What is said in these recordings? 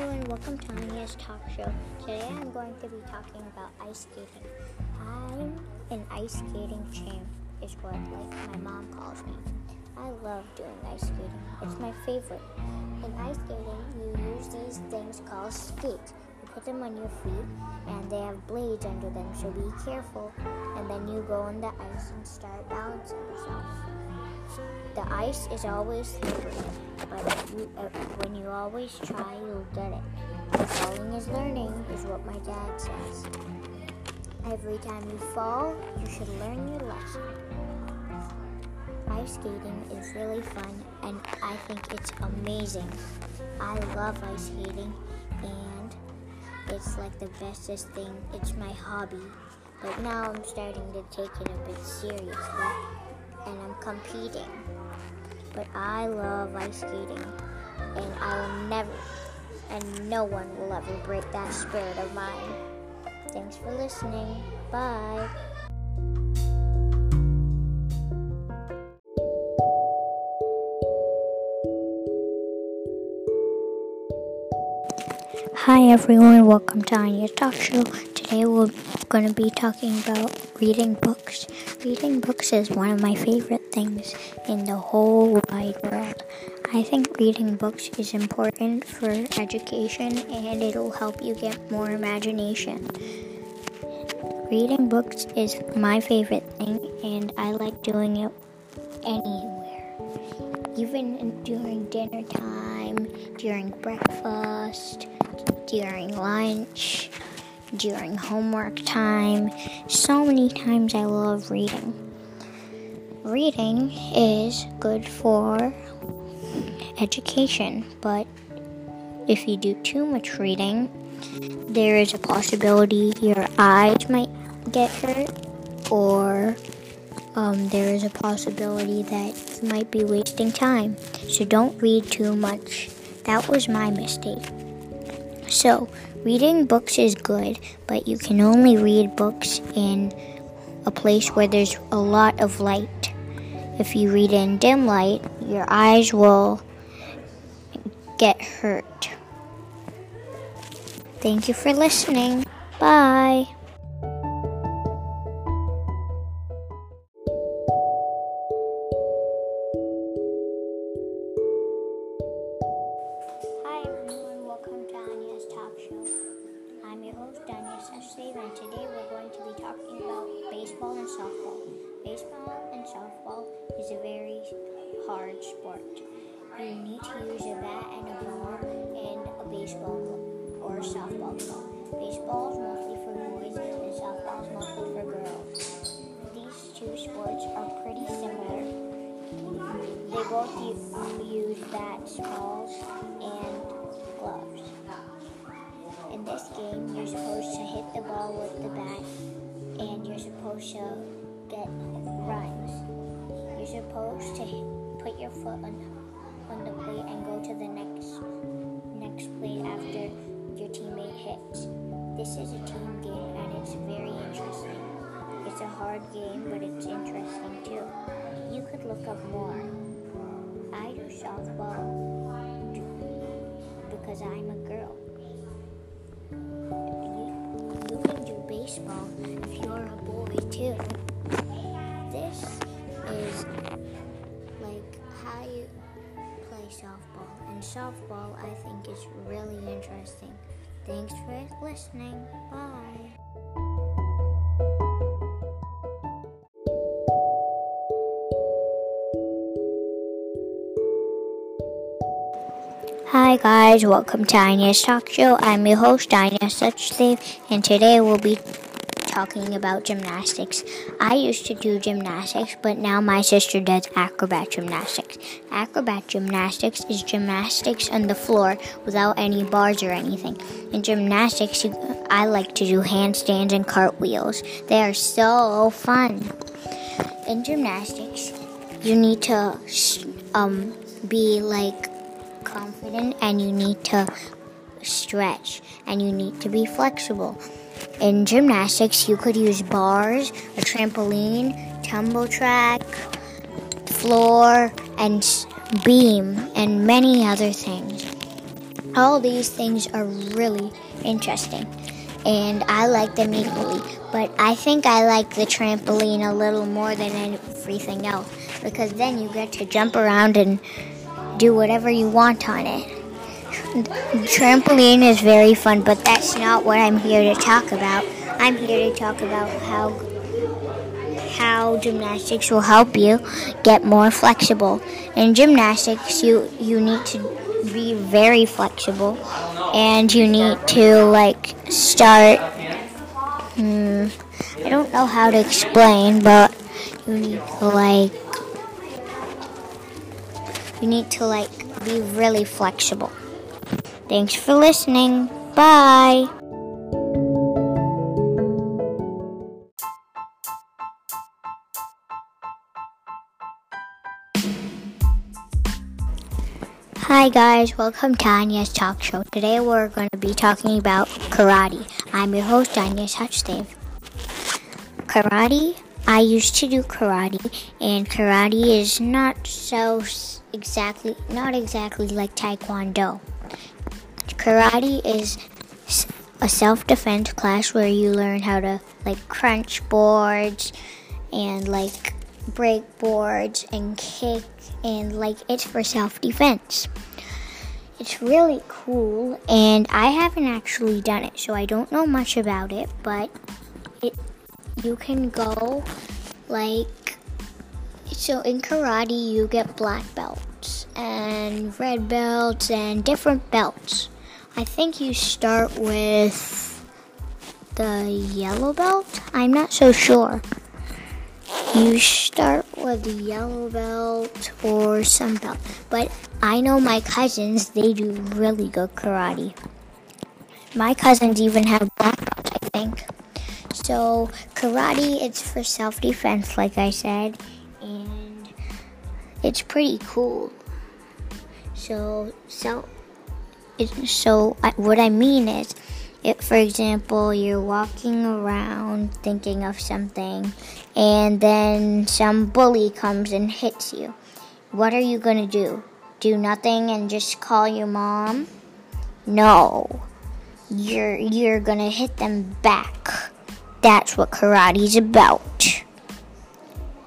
everyone, welcome to Anya's Talk Show. Today I'm going to be talking about ice skating. I'm an ice skating champ, is what like my mom calls me. I love doing ice skating. It's my favorite. In ice skating, you use these things called skates. You put them on your feet, and they have blades under them, so be careful. And then you go on the ice and start balancing yourself. The ice is always slippery, but you, uh, when you always try, you'll get it. Falling is learning, is what my dad says. Every time you fall, you should learn your lesson. Ice skating is really fun, and I think it's amazing. I love ice skating, and it's like the bestest thing. It's my hobby. But now I'm starting to take it a bit seriously and I'm competing. But I love ice skating, and I will never, and no one will ever break that spirit of mine. Thanks for listening. Bye. Hi everyone, welcome to Anya's Talk Show. Today we're going to be talking about reading books. Reading books is one of my favorite things in the whole wide world. I think reading books is important for education and it'll help you get more imagination. Reading books is my favorite thing and I like doing it anywhere. Even during dinner time, during breakfast, during lunch, during homework time. So many times I love reading. Reading is good for education, but if you do too much reading, there is a possibility your eyes might get hurt, or um, there is a possibility that you might be wasting time. So don't read too much. That was my mistake. So, reading books is good, but you can only read books in a place where there's a lot of light. If you read in dim light, your eyes will get hurt. Thank you for listening. Bye. Softball. Baseball and softball is a very hard sport. You need to use a bat and a ball and a baseball or a softball glove. Baseball is mostly for boys and softball is mostly for girls. These two sports are pretty similar. They both use bats, balls, and gloves. In this game, you're supposed to hit the ball with the bat, and you're supposed to get runs. You're supposed to put your foot on, on the plate and go to the next next plate after your teammate hits. This is a team game, and it's very interesting. It's a hard game, but it's interesting too. You could look up more. I do softball because I'm a girl. Baseball if you're a boy too. This is like how you play softball, and softball I think is really interesting. Thanks for listening. Bye. Hi guys, welcome to Anya's Talk Show. I'm your host, Anya Suchdev, and today we'll be talking about gymnastics. I used to do gymnastics, but now my sister does acrobat gymnastics. Acrobat gymnastics is gymnastics on the floor without any bars or anything. In gymnastics, I like to do handstands and cartwheels. They are so fun. In gymnastics, you need to um, be like confident and you need to stretch and you need to be flexible. In gymnastics, you could use bars, a trampoline, tumble track, floor, and beam, and many other things. All these things are really interesting, and I like them equally. But I think I like the trampoline a little more than everything else because then you get to jump around and do whatever you want on it. Trampoline is very fun, but that's not what I'm here to talk about. I'm here to talk about how how gymnastics will help you get more flexible. In gymnastics, you you need to be very flexible, and you need to like start. Hmm, I don't know how to explain, but you need to like you need to like be really flexible. Thanks for listening. Bye. Hi guys, welcome to Anya's Talk Show. Today we're going to be talking about karate. I'm your host, Anya Sachdev. Karate, I used to do karate, and karate is not so exactly, not exactly like Taekwondo. Karate is a self-defense class where you learn how to like crunch boards and like break boards and kick and like it's for self-defense. It's really cool and I haven't actually done it so I don't know much about it but you can go like so in karate you get black belts and red belts and different belts. I think you start with the yellow belt. I'm not so sure. You start with the yellow belt or some belt. But I know my cousins, they do really good karate. My cousins even have black belts, I think. So karate, it's for self-defense, like I said, and it's pretty cool. So, so so I, what I mean is, if for example you're walking around thinking of something, and then some bully comes and hits you, what are you gonna do? Do nothing and just call your mom? No, you're you're gonna hit them back. That's what karate's about.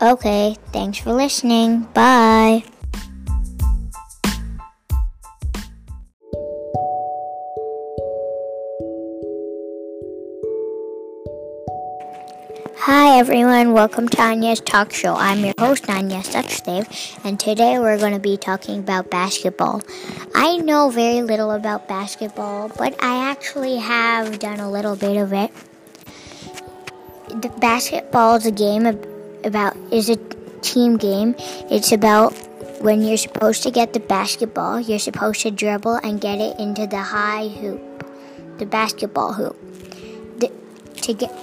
Okay, thanks for listening. Bye. Hi everyone, welcome to Anya's Talk Show. I'm your host, Anya Sachdev, and today we're going to be talking about basketball. I know very little about basketball, but I actually have done a little bit of it. The basketball is a game about is a team game. It's about when you're supposed to get the basketball, you're supposed to dribble and get it into the high hoop, the basketball hoop. The, to get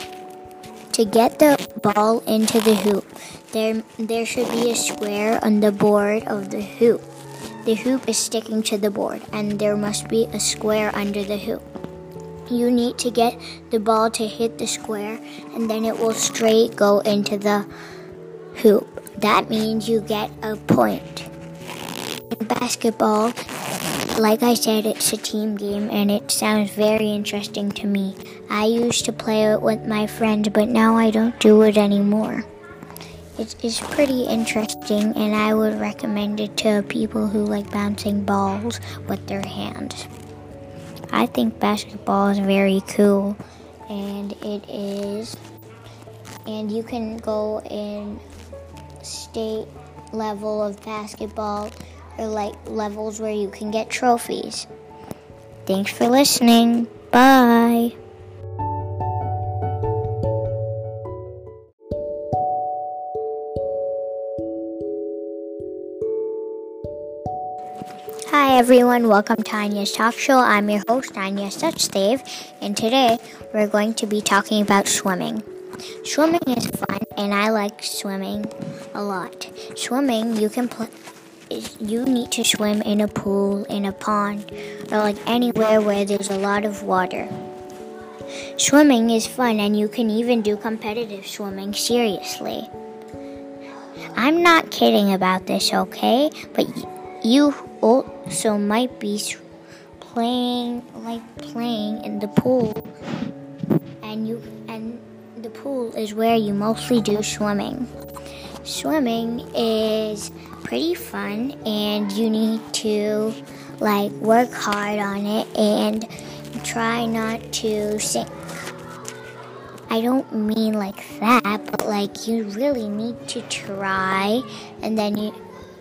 to get the ball into the hoop, there, there should be a square on the board of the hoop. The hoop is sticking to the board, and there must be a square under the hoop. You need to get the ball to hit the square, and then it will straight go into the hoop. That means you get a point. In basketball, like I said, it's a team game and it sounds very interesting to me. I used to play it with my friends, but now I don't do it anymore. It is pretty interesting and I would recommend it to people who like bouncing balls with their hands. I think basketball is very cool and it is and you can go in state level of basketball or like levels where you can get trophies. Thanks for listening. Bye. Everyone, welcome to Anya's Talk Show. I'm your host, Anya Sachdev, and today we're going to be talking about swimming. Swimming is fun, and I like swimming a lot. Swimming, you can play you need to swim in a pool, in a pond, or like anywhere where there's a lot of water. Swimming is fun and you can even do competitive swimming seriously. I'm not kidding about this, okay? But you Oh, also might be playing like playing in the pool and you and the pool is where you mostly do swimming. Swimming is pretty fun and you need to like work hard on it and try not to sink. I don't mean like that, but like you really need to try and then you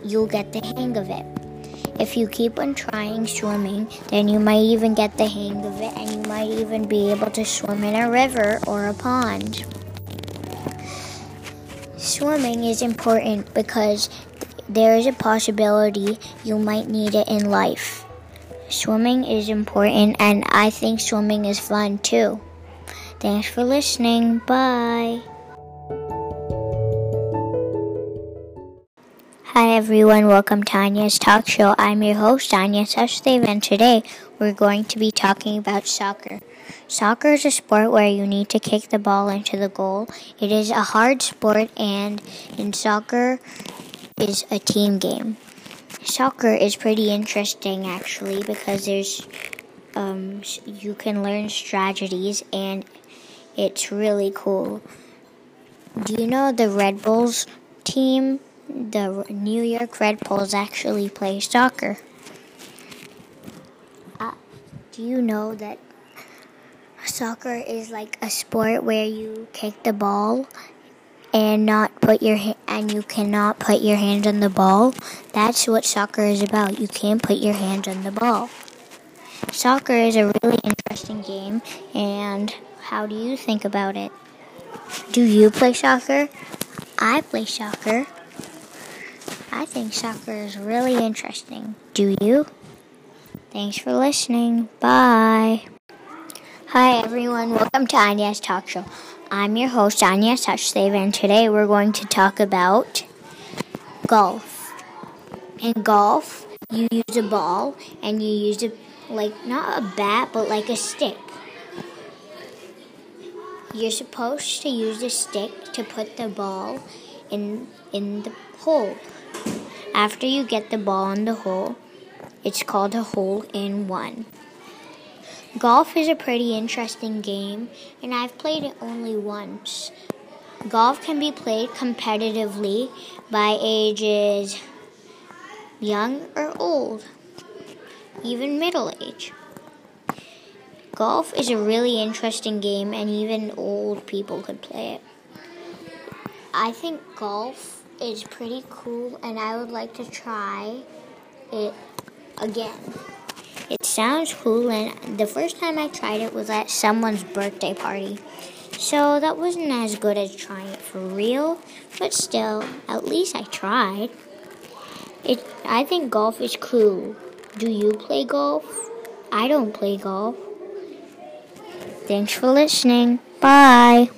you'll get the hang of it. If you keep on trying swimming, then you might even get the hang of it and you might even be able to swim in a river or a pond. Swimming is important because there is a possibility you might need it in life. Swimming is important, and I think swimming is fun too. Thanks for listening. Bye. Hi everyone, welcome to Anya's Talk Show. I'm your host, Anya Sachdev, and today we're going to be talking about soccer. Soccer is a sport where you need to kick the ball into the goal. It is a hard sport, and in soccer is a team game. Soccer is pretty interesting actually because there's um, you can learn strategies and it's really cool. Do you know the Red Bulls team? The New York Red Bulls actually play soccer. Uh, do you know that soccer is like a sport where you kick the ball and not put your ha- and you cannot put your hand on the ball. That's what soccer is about. You can't put your hand on the ball. Soccer is a really interesting game and how do you think about it? Do you play soccer? I play soccer. I think soccer is really interesting. Do you? Thanks for listening. Bye. Hi everyone, welcome to Anya's Talk Show. I'm your host, Anya Sachdev, and today we're going to talk about golf. In golf, you use a ball and you use a, like, not a bat, but like a stick. You're supposed to use a stick to put the ball in, in the hole. After you get the ball in the hole, it's called a hole in one. Golf is a pretty interesting game, and I've played it only once. Golf can be played competitively by ages young or old, even middle age. Golf is a really interesting game, and even old people could play it. I think golf is pretty cool, and I would like to try it again. It sounds cool, and the first time I tried it was at someone's birthday party. So that wasn't as good as trying it for real, but still, at least I tried. It I think golf is cool. Do you play golf? I don't play golf. Thanks for listening. Bye.